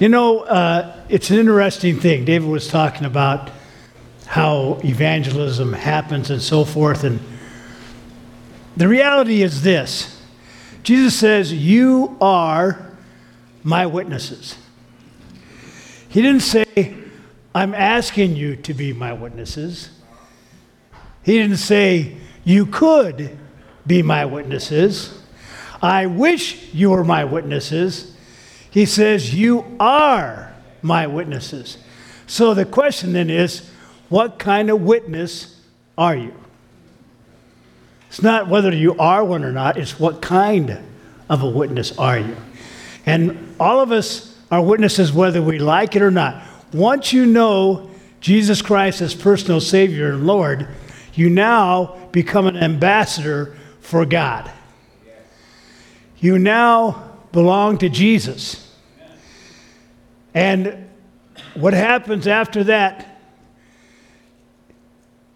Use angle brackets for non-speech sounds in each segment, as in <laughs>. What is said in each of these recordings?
You know, uh, it's an interesting thing. David was talking about how evangelism happens and so forth. And the reality is this Jesus says, You are my witnesses. He didn't say, I'm asking you to be my witnesses. He didn't say, You could be my witnesses. I wish you were my witnesses. He says, You are my witnesses. So the question then is, what kind of witness are you? It's not whether you are one or not, it's what kind of a witness are you? And all of us are witnesses whether we like it or not. Once you know Jesus Christ as personal Savior and Lord, you now become an ambassador for God. You now belong to Jesus. And what happens after that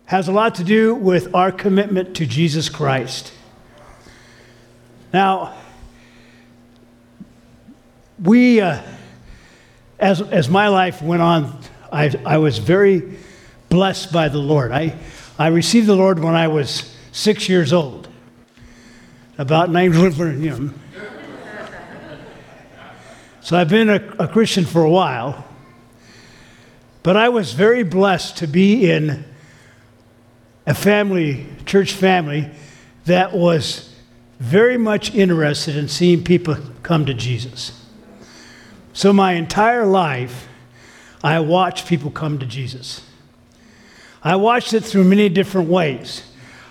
has a lot to do with our commitment to Jesus Christ. Now, we, uh, as, as my life went on, I, I was very blessed by the Lord. I, I received the Lord when I was six years old, about nine, <laughs> you know. So I've been a, a Christian for a while, but I was very blessed to be in a family, church family, that was very much interested in seeing people come to Jesus. So my entire life, I watched people come to Jesus. I watched it through many different ways.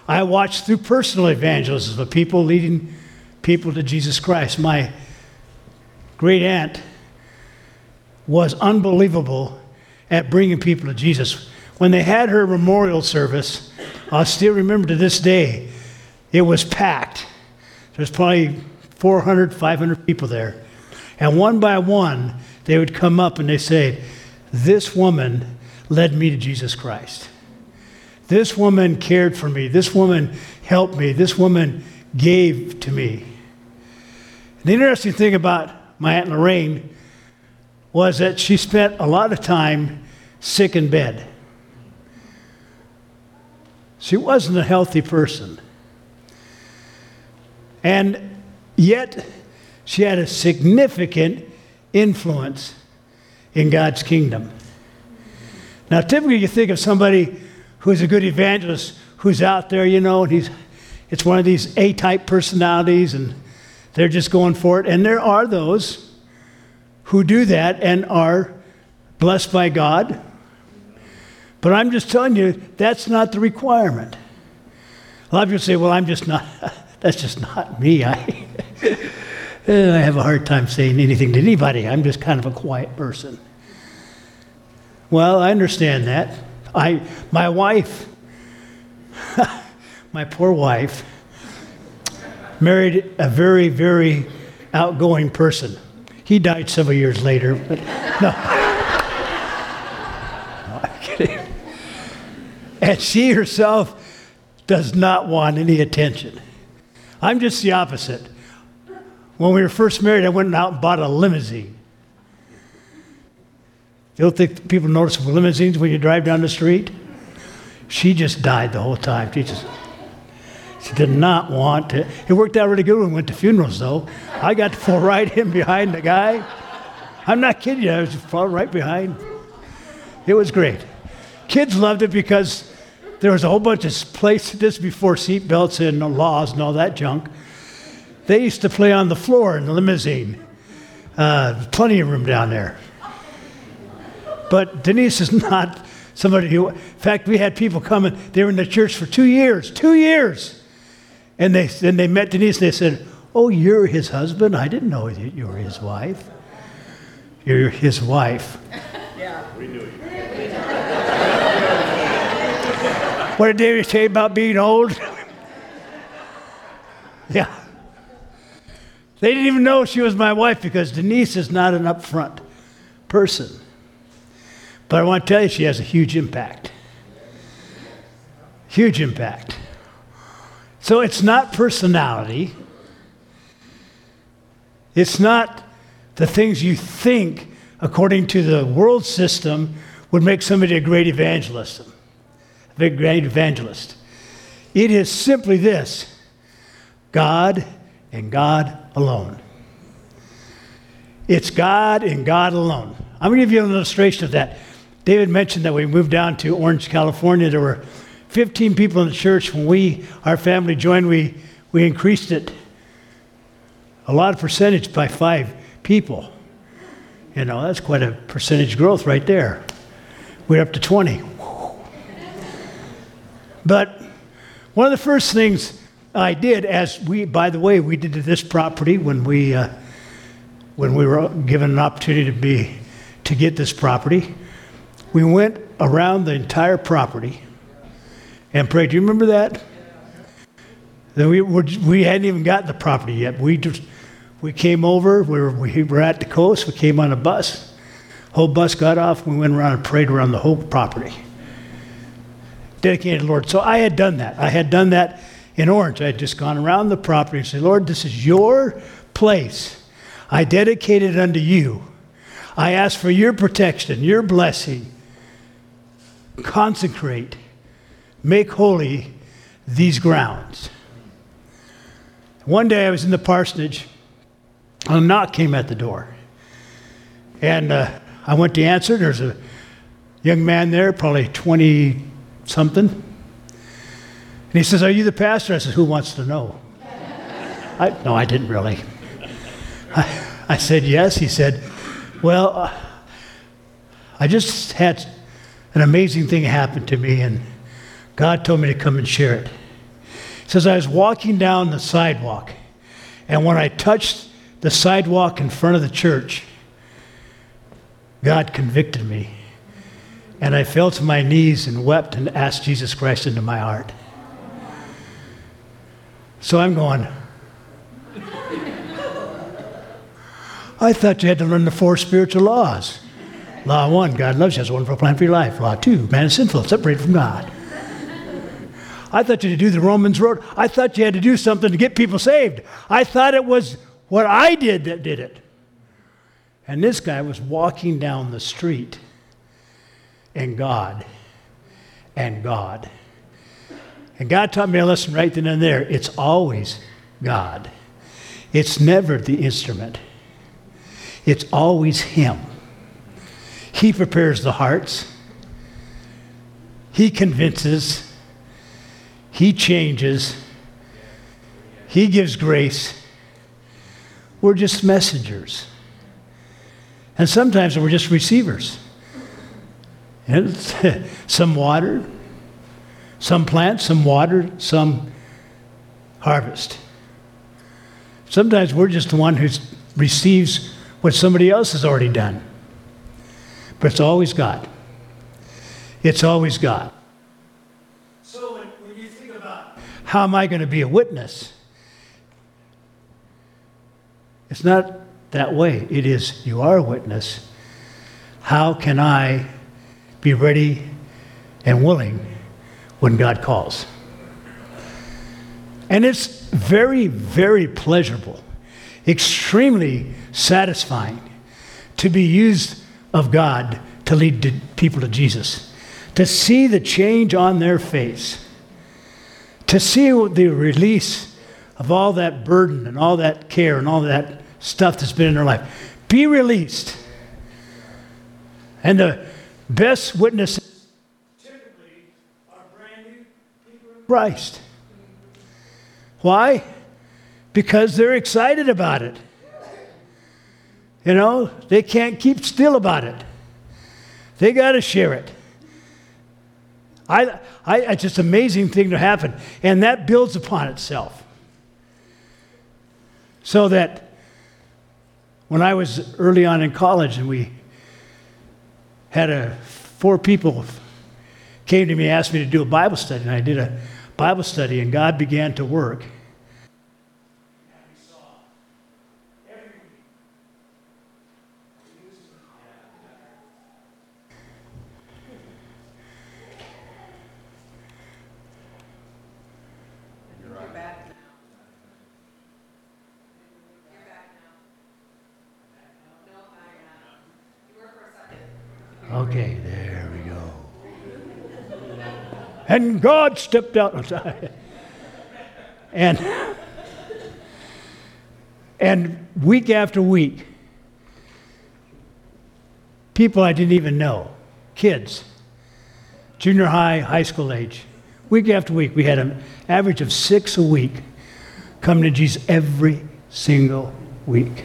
I watched through personal evangelism of people leading people to Jesus Christ. My great aunt was unbelievable at bringing people to Jesus. When they had her memorial service, I still remember to this day, it was packed. There's probably 400, 500 people there. And one by one, they would come up and they say, This woman led me to Jesus Christ. This woman cared for me. This woman helped me. This woman gave to me. The interesting thing about my Aunt Lorraine was that she spent a lot of time sick in bed. She wasn't a healthy person. And yet, she had a significant influence in God's kingdom. Now, typically, you think of somebody who's a good evangelist who's out there, you know, and he's, it's one of these A type personalities, and they're just going for it. And there are those who do that and are blessed by God. But I'm just telling you, that's not the requirement. A lot of people say, well, I'm just not, <laughs> that's just not me. <laughs> I, eh, I have a hard time saying anything to anybody. I'm just kind of a quiet person. Well, I understand that. I, my wife, <laughs> my poor wife, married a very, very outgoing person. He died several years later, but no. <laughs> no I'm kidding. And she herself does not want any attention. I'm just the opposite. When we were first married, I went out and bought a limousine. You don't think people notice limousines when you drive down the street? She just died the whole time. She just she did not want to. It worked out really good when we went to funerals, though. I got to fall right in behind the guy. I'm not kidding you. I was falling right behind. It was great. Kids loved it because there was a whole bunch of places this before seatbelts and laws and all that junk. They used to play on the floor in the limousine. Uh, plenty of room down there. But Denise is <laughs> not somebody who, in fact, we had people coming, they were in the church for two years, two years. And they, and they met Denise and they said, Oh, you're his husband? I didn't know that you were his wife. You're his wife. Yeah. We knew you. <laughs> what did David say about being old? <laughs> yeah. They didn't even know she was my wife because Denise is not an upfront person. But I want to tell you, she has a huge impact. Huge impact. So it's not personality, it's not the things you think according to the world system, would make somebody a great evangelist. A great evangelist. It is simply this God and God alone. It's God and God alone. I'm going to give you an illustration of that. David mentioned that we moved down to Orange, California. There were 15 people in the church. When we, our family joined, we, we increased it a lot of percentage by five people. You know, that's quite a percentage growth right there. We're up to 20. But one of the first things I did, as we, by the way, we did this property when we, uh, when we were given an opportunity to be, to get this property. We went around the entire property and prayed. Do you remember that? Then we, were, we hadn't even gotten the property yet. We just we came over, we were, we were at the coast, we came on a bus. Whole bus got off, we went around and prayed around the whole property. Dedicated Lord. So I had done that. I had done that in Orange. I had just gone around the property and said, Lord, this is your place. I dedicate it unto you. I ask for your protection, your blessing. Consecrate, make holy these grounds. One day I was in the parsonage and a knock came at the door. And uh, I went to answer. There's a young man there, probably 20 something. And he says, Are you the pastor? I said, Who wants to know? <laughs> I, no, I didn't really. I, I said, Yes. He said, Well, uh, I just had an amazing thing happen to me, and God told me to come and share it. He says, I was walking down the sidewalk, and when I touched the sidewalk in front of the church, God convicted me. And I fell to my knees and wept and asked Jesus Christ into my heart. So I'm going, I thought you had to learn the four spiritual laws. Law one, God loves you, has a wonderful plan for your life. Law two, man is sinful, separated from God. I thought you had to do the Romans road. I thought you had to do something to get people saved. I thought it was what I did that did it. And this guy was walking down the street, and God, and God. And God taught me a lesson right then and there. It's always God, it's never the instrument, it's always Him. He prepares the hearts, He convinces, He changes, He gives grace. We're just messengers. And sometimes we're just receivers. <laughs> Some water, some plant, some water, some harvest. Sometimes we're just the one who receives what somebody else has already done. But it's always God. It's always God. So when, when you think about how am I going to be a witness? It's not that way. It is, you are a witness. How can I be ready and willing when God calls? And it's very, very pleasurable, extremely satisfying to be used of God to lead people to Jesus, to see the change on their face, to see the release of all that burden and all that care and all that stuff that's been in their life. Be released. And the best witnesses typically are brand new people in Christ. Why? Because they're excited about it. You know, they can't keep still about it. They got to share it. I, I, it's just an amazing thing to happen. And that builds upon itself. So that when I was early on in college and we had a, four people came to me and asked me to do a Bible study, and I did a Bible study, and God began to work. Okay, there we go. And God stepped out. <laughs> and, and week after week, people I didn't even know, kids, junior high, high school age, week after week, we had an average of six a week come to Jesus every single week.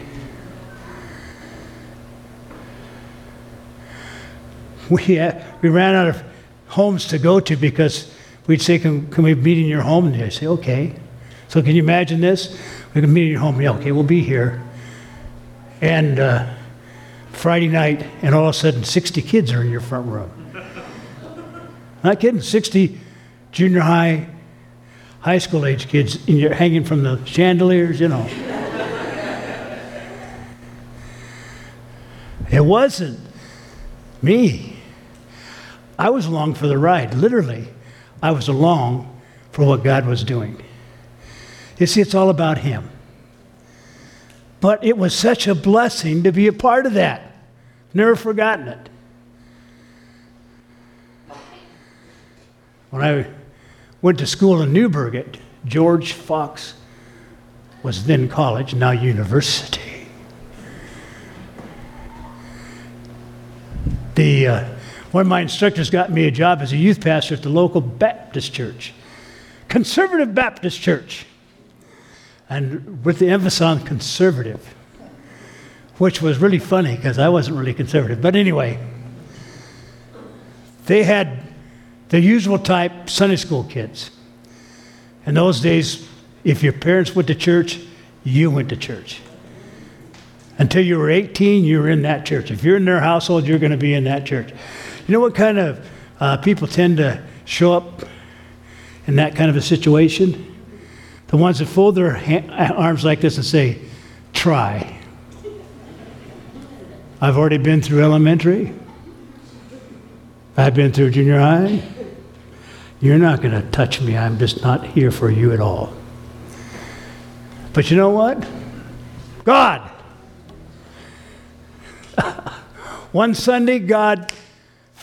We, uh, we ran out of homes to go to because we'd say, can, can we meet in your home? And they'd say, okay. So can you imagine this? We can meet in your home. Yeah, okay, we'll be here. And uh, Friday night, and all of a sudden, 60 kids are in your front room. <laughs> Not kidding, 60 junior high, high school age kids and you're hanging from the chandeliers, you know. <laughs> it wasn't me. I was along for the ride, literally. I was along for what God was doing. You see, it's all about Him. But it was such a blessing to be a part of that. Never forgotten it. When I went to school in Newberg at George Fox was then college, now university. The, uh, one of my instructors got me a job as a youth pastor at the local Baptist church, conservative Baptist church, and with the emphasis on conservative, which was really funny because I wasn't really conservative. But anyway, they had the usual type Sunday school kids. In those days, if your parents went to church, you went to church. Until you were 18, you were in that church. If you're in their household, you're going to be in that church. You know what kind of uh, people tend to show up in that kind of a situation? The ones that fold their arms like this and say, try. I've already been through elementary. I've been through junior high. You're not going to touch me. I'm just not here for you at all. But you know what? God. <laughs> one Sunday, God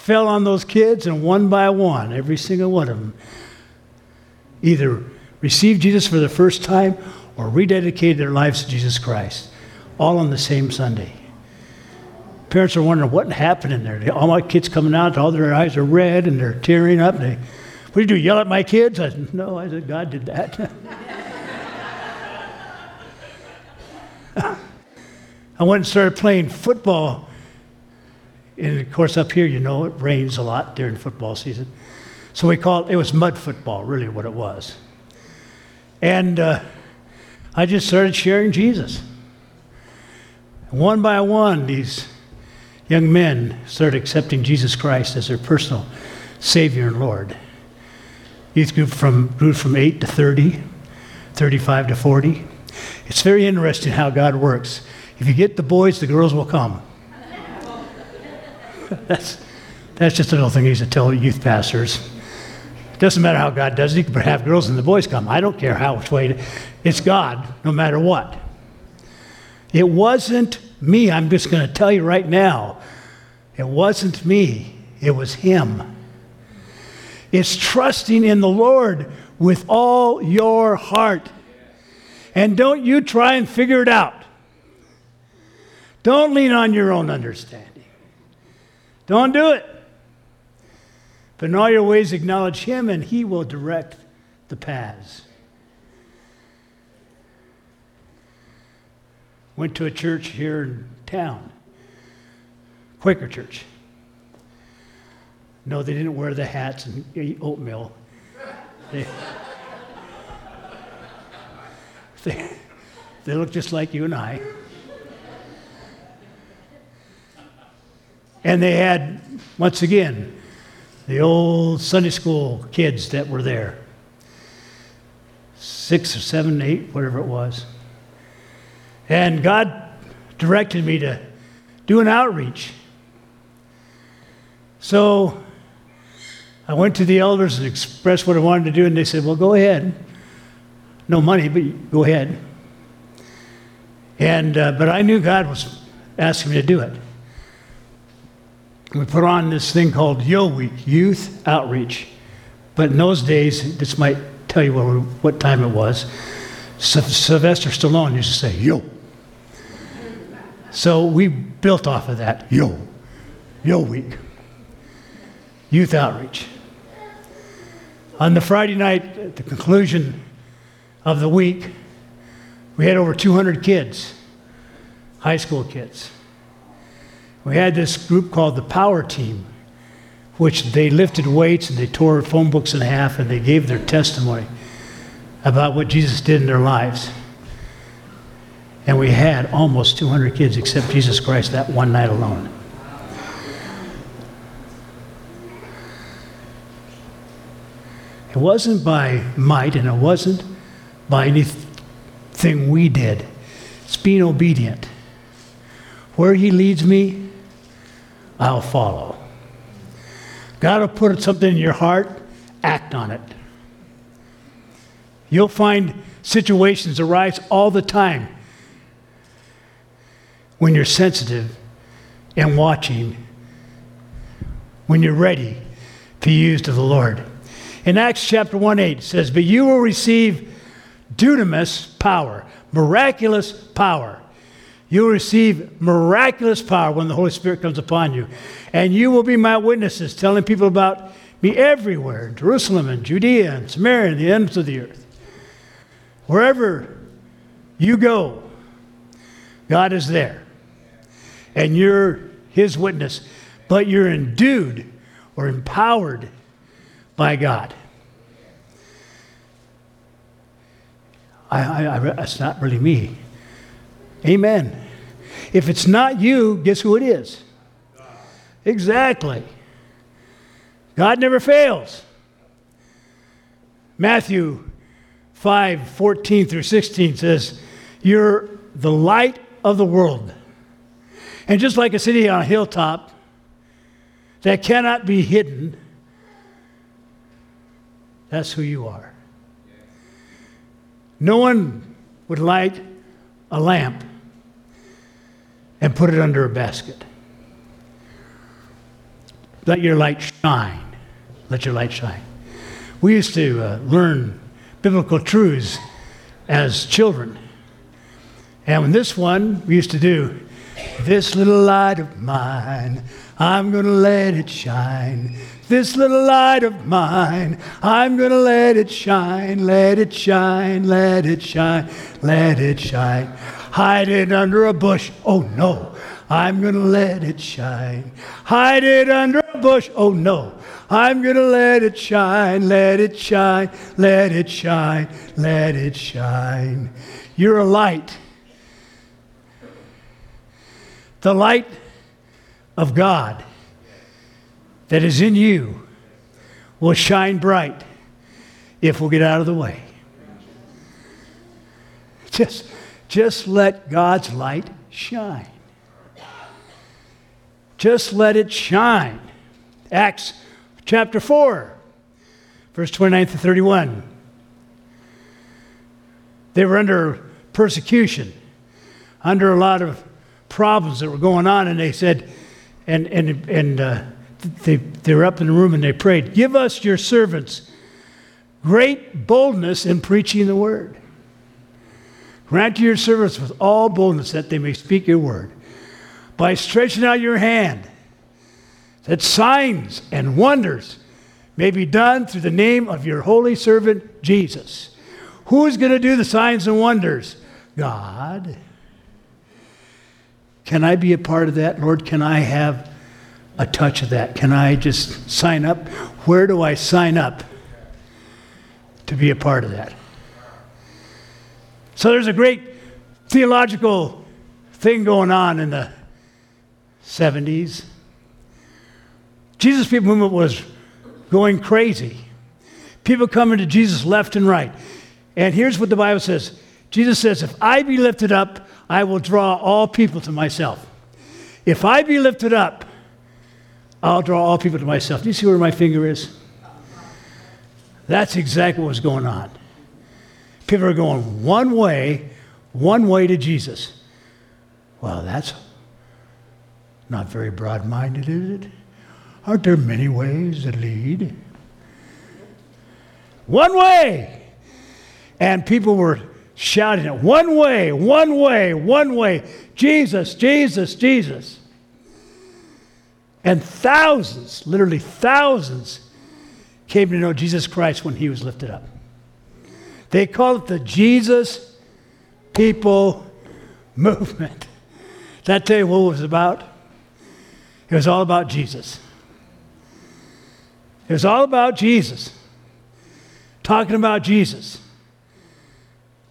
fell on those kids, and one by one, every single one of them either received Jesus for the first time or rededicated their lives to Jesus Christ, all on the same Sunday. Parents are wondering what happened in there. All my kids coming out, all their eyes are red and they're tearing up. They, what do you do, yell at my kids? I said, No, I said, God did that. <laughs> I went and started playing football. And of course, up here, you know, it rains a lot during football season. So we called it was mud football, really, what it was. And uh, I just started sharing Jesus. One by one, these young men started accepting Jesus Christ as their personal Savior and Lord. Youth group from, grew from 8 to 30, 35 to 40. It's very interesting how God works. If you get the boys, the girls will come. That's, that's just a little thing I used to tell youth pastors. It doesn't matter how God does it, you can have girls and the boys come. I don't care how which way. It's God, no matter what. It wasn't me. I'm just going to tell you right now. It wasn't me. It was Him. It's trusting in the Lord with all your heart. And don't you try and figure it out. Don't lean on your own understanding. Don't do it. But in all your ways, acknowledge Him, and He will direct the paths. Went to a church here in town, Quaker Church. No, they didn't wear the hats and eat oatmeal. They, <laughs> they, they look just like you and I. And they had, once again, the old Sunday school kids that were there six or seven, eight, whatever it was. And God directed me to do an outreach. So I went to the elders and expressed what I wanted to do, and they said, Well, go ahead. No money, but go ahead. And, uh, but I knew God was asking me to do it. We put on this thing called Yo Week, Youth Outreach. But in those days, this might tell you what, what time it was. Sylvester Stallone used to say, Yo. So we built off of that. Yo. Yo Week. Youth Outreach. On the Friday night, at the conclusion of the week, we had over 200 kids, high school kids. We had this group called the Power Team, which they lifted weights and they tore phone books in half and they gave their testimony about what Jesus did in their lives. And we had almost 200 kids accept Jesus Christ that one night alone. It wasn't by might and it wasn't by anything we did. It's being obedient. Where He leads me, I'll follow. God will put something in your heart, act on it. You'll find situations arise all the time when you're sensitive and watching, when you're ready to be used of the Lord. In Acts chapter 1 8 it says, But you will receive dunamis power, miraculous power. You will receive miraculous power when the Holy Spirit comes upon you. And you will be my witnesses, telling people about me everywhere Jerusalem and Judea and Samaria and the ends of the earth. Wherever you go, God is there. And you're his witness. But you're endued or empowered by God. I, I, I, not really me. Amen. If it's not you, guess who it is? Exactly. God never fails. Matthew 5 14 through 16 says, You're the light of the world. And just like a city on a hilltop that cannot be hidden, that's who you are. No one would light a lamp and put it under a basket. Let your light shine. Let your light shine. We used to uh, learn biblical truths as children. And when this one, we used to do, This little light of mine, I'm going to let it shine. This little light of mine, I'm going to let it shine, let it shine, let it shine, let it shine. Hide it under a bush, oh no, I'm going to let it shine. Hide it under a bush, oh no, I'm going to let it shine, let it shine, let it shine, let it shine. You're a light. The light of God that is in you will shine bright if we'll get out of the way. Just, just let God's light shine. Just let it shine. Acts chapter 4, verse 29 to 31. They were under persecution, under a lot of problems that were going on, and they said, and, and, and uh, they, they were up in the room and they prayed, Give us your servants great boldness in preaching the word. Grant to your servants with all boldness that they may speak your word. By stretching out your hand, that signs and wonders may be done through the name of your holy servant Jesus. Who is going to do the signs and wonders? God. Can I be a part of that? Lord, can I have a touch of that? Can I just sign up? Where do I sign up to be a part of that? So there's a great theological thing going on in the 70s. Jesus People Movement was going crazy. People coming to Jesus left and right. And here's what the Bible says Jesus says, If I be lifted up, I will draw all people to myself. If I be lifted up, I'll draw all people to myself. Do you see where my finger is? That's exactly what's going on. People are going one way, one way to Jesus. Well, that's not very broad minded, is it? Aren't there many ways that lead? One way. And people were shouting it one way, one way, one way. Jesus, Jesus, Jesus. And thousands, literally thousands, came to know Jesus Christ when he was lifted up. They call it the Jesus People Movement. <laughs> That tell you what it was about? It was all about Jesus. It was all about Jesus. Talking about Jesus.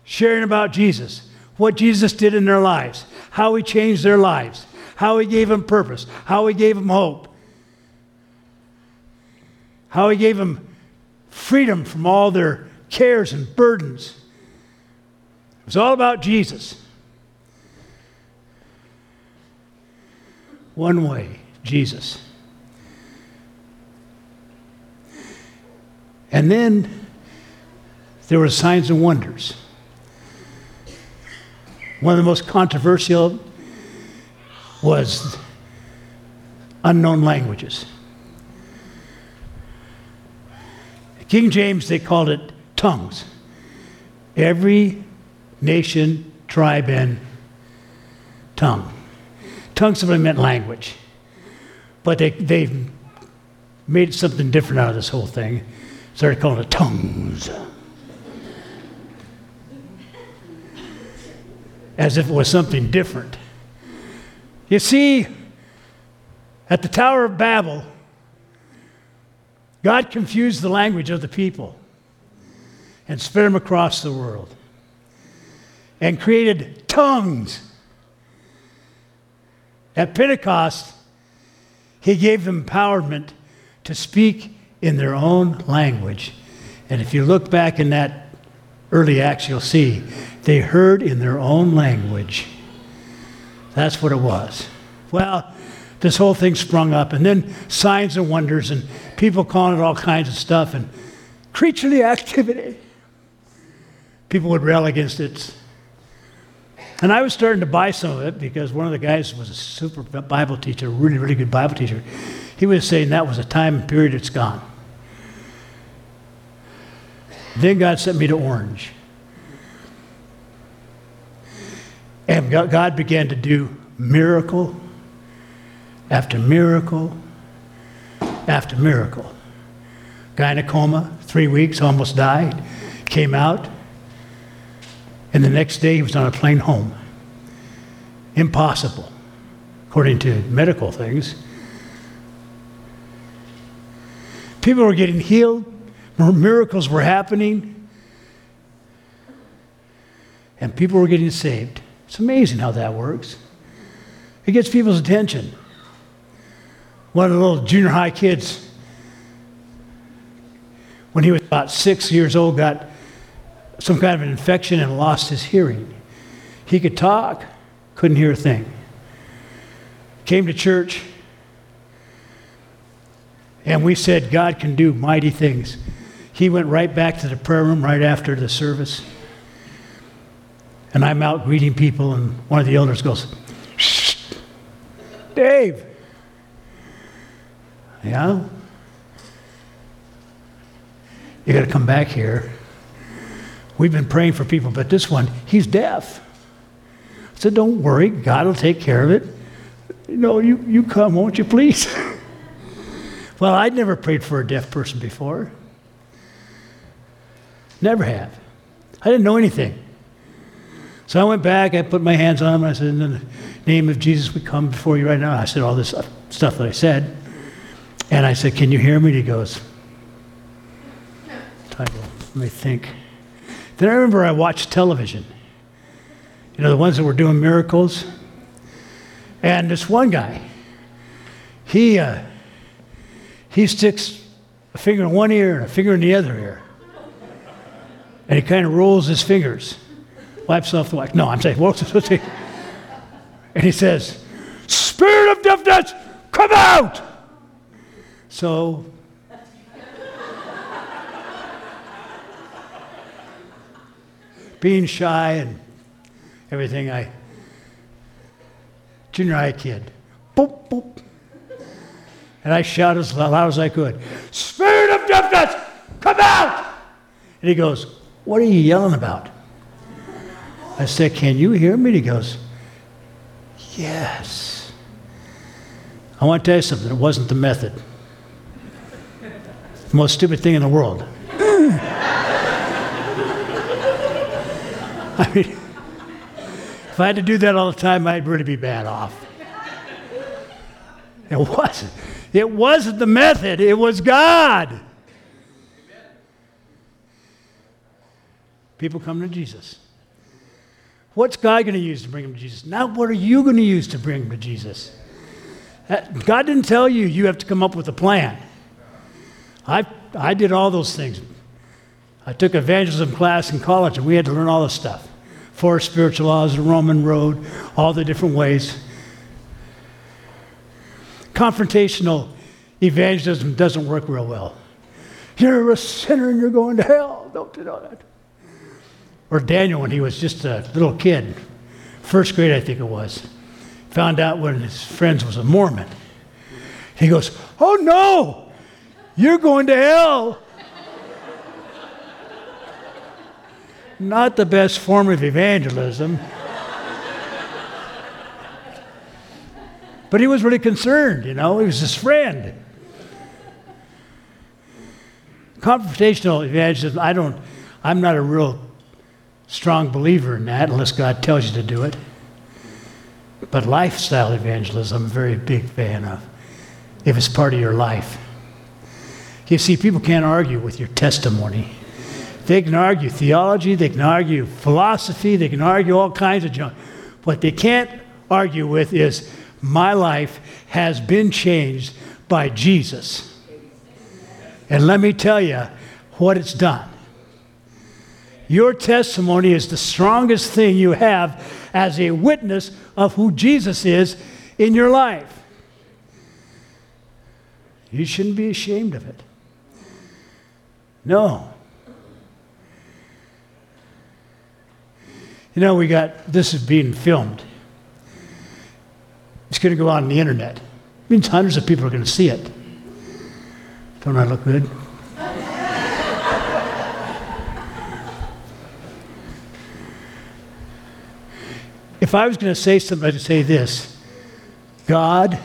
Sharing about Jesus. What Jesus did in their lives. How he changed their lives. How he gave them purpose. How he gave them hope. How he gave them freedom from all their cares and burdens. It was all about Jesus. One way, Jesus. And then there were signs and wonders. One of the most controversial was unknown languages. King James, they called it tongues. Every nation, tribe, and tongue. Tongue simply meant language. But they, they made something different out of this whole thing. Started calling it tongues. As if it was something different. You see, at the Tower of Babel, God confused the language of the people and spread them across the world and created tongues. At Pentecost, he gave them empowerment to speak in their own language. And if you look back in that early Acts, you'll see they heard in their own language. That's what it was. Well, this whole thing sprung up, and then signs and wonders, and people calling it all kinds of stuff, and creaturely activity people would rail against it. And I was starting to buy some of it because one of the guys was a super Bible teacher, really, really good Bible teacher. He was saying that was a time and period it's gone. Then God sent me to Orange. And God began to do miracle after miracle after miracle. Guy three weeks, almost died, came out, and the next day he was on a plane home. Impossible, according to medical things. People were getting healed, miracles were happening, and people were getting saved. It's amazing how that works. It gets people's attention. One of the little junior high kids, when he was about six years old, got some kind of an infection and lost his hearing. He could talk, couldn't hear a thing. Came to church, and we said, God can do mighty things. He went right back to the prayer room right after the service. And I'm out greeting people, and one of the elders goes, Shh, Dave. Yeah? You got to come back here. We've been praying for people, but this one, he's deaf. I said, Don't worry, God will take care of it. No, you, you come, won't you, please? <laughs> well, I'd never prayed for a deaf person before. Never have. I didn't know anything. So I went back, I put my hands on him, and I said, In the name of Jesus, we come before you right now. I said all this stuff that I said. And I said, Can you hear me? And he goes, Let me think. Then I remember I watched television. You know, the ones that were doing miracles. And this one guy, he, uh, he sticks a finger in one ear and a finger in the other ear. And he kind of rolls his fingers, wipes off the wax. No, I'm saying? <laughs> And he says, Spirit of deafness, come out! So being shy and everything, I, junior high kid, boop, boop. And I shouted as loud as I could, Spirit of deafness, come out! And he goes, What are you yelling about? I said, Can you hear me? And he goes, Yes. I want to tell you something. It wasn't the method. The most stupid thing in the world. <laughs> I mean, if I had to do that all the time, I'd really be bad off. It wasn't. It wasn't the method, it was God. People come to Jesus. What's God going to use to bring them to Jesus? Now, what are you going to use to bring them to Jesus? Uh, God didn't tell you you have to come up with a plan. I, I did all those things. I took evangelism class in college and we had to learn all this stuff. Four spiritual laws, the Roman road, all the different ways. Confrontational evangelism doesn't work real well. You're a sinner and you're going to hell. Don't do that. Or Daniel, when he was just a little kid, first grade, I think it was, found out one of his friends was a Mormon. He goes, Oh no, you're going to hell. Not the best form of evangelism. but he was really concerned, you know, he was his friend. Confrontational evangelism, I don't, I'm not a real strong believer in that unless God tells you to do it. But lifestyle evangelism, I'm a very big fan of, if it's part of your life. You see, people can't argue with your testimony. They can argue theology, they can argue philosophy, they can argue all kinds of junk. What they can't argue with is my life has been changed by Jesus. And let me tell you what it's done. Your testimony is the strongest thing you have as a witness of who Jesus is in your life. You shouldn't be ashamed of it. No. You know, we got this is being filmed. It's going to go out on the internet. It means hundreds of people are going to see it. Don't I look good? If I was going to say something, I'd say this God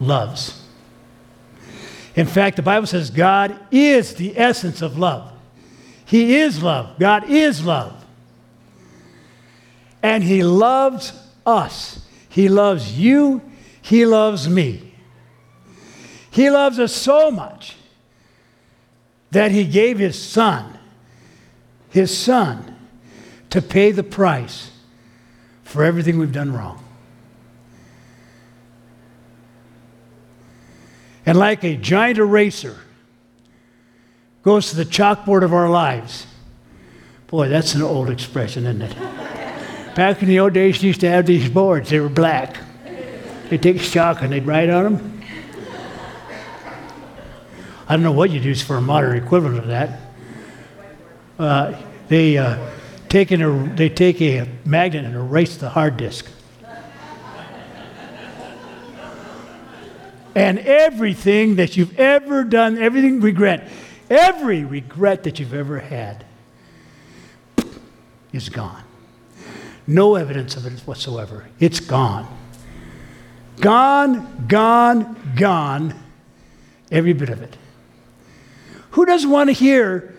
loves. In fact, the Bible says God is the essence of love. He is love. God is love. And He loves us. He loves you. He loves me. He loves us so much that He gave His Son, His Son, to pay the price for everything we've done wrong. And like a giant eraser goes to the chalkboard of our lives. Boy, that's an old expression, isn't it? Back in the old days, you used to have these boards, they were black. They'd take chalk and they'd write on them. I don't know what you'd use for a modern equivalent of that. Uh, they, uh, take an, they take a magnet and erase the hard disk. and everything that you've ever done, everything regret, every regret that you've ever had is gone. No evidence of it whatsoever. It's gone. Gone, gone, gone. Every bit of it. Who doesn't want to hear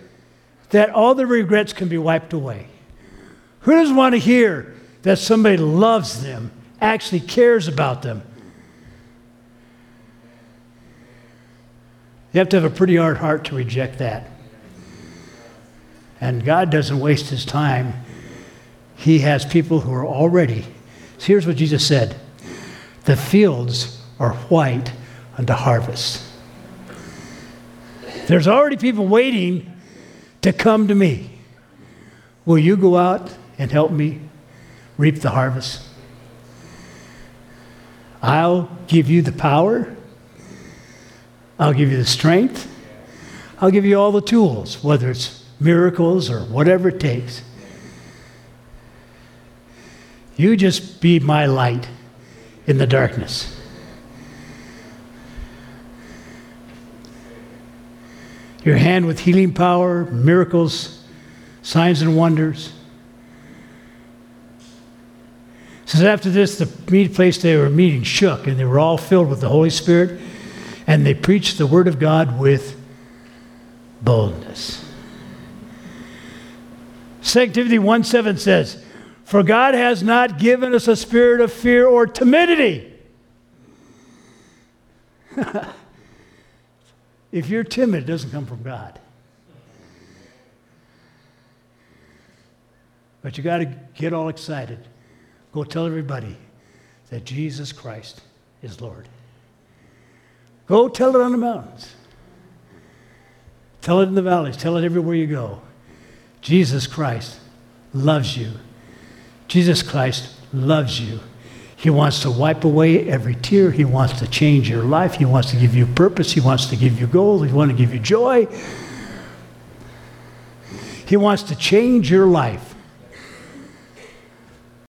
that all the regrets can be wiped away? Who doesn't want to hear that somebody loves them, actually cares about them? You have to have a pretty hard heart to reject that. And God doesn't waste his time. He has people who are already. So here's what Jesus said The fields are white unto harvest. There's already people waiting to come to me. Will you go out and help me reap the harvest. I'll give you the power. I'll give you the strength. I'll give you all the tools, whether it's miracles or whatever it takes. You just be my light in the darkness. Your hand with healing power, miracles, signs, and wonders. It says after this, the place they were meeting shook, and they were all filled with the Holy Spirit, and they preached the word of God with boldness. 2 1 7 says, for God has not given us a spirit of fear or timidity. <laughs> if you're timid, it doesn't come from God. But you got to get all excited. Go tell everybody that Jesus Christ is Lord. Go tell it on the mountains. Tell it in the valleys. Tell it everywhere you go. Jesus Christ loves you. Jesus Christ loves you. He wants to wipe away every tear. He wants to change your life. He wants to give you purpose. He wants to give you gold. He wants to give you joy. He wants to change your life.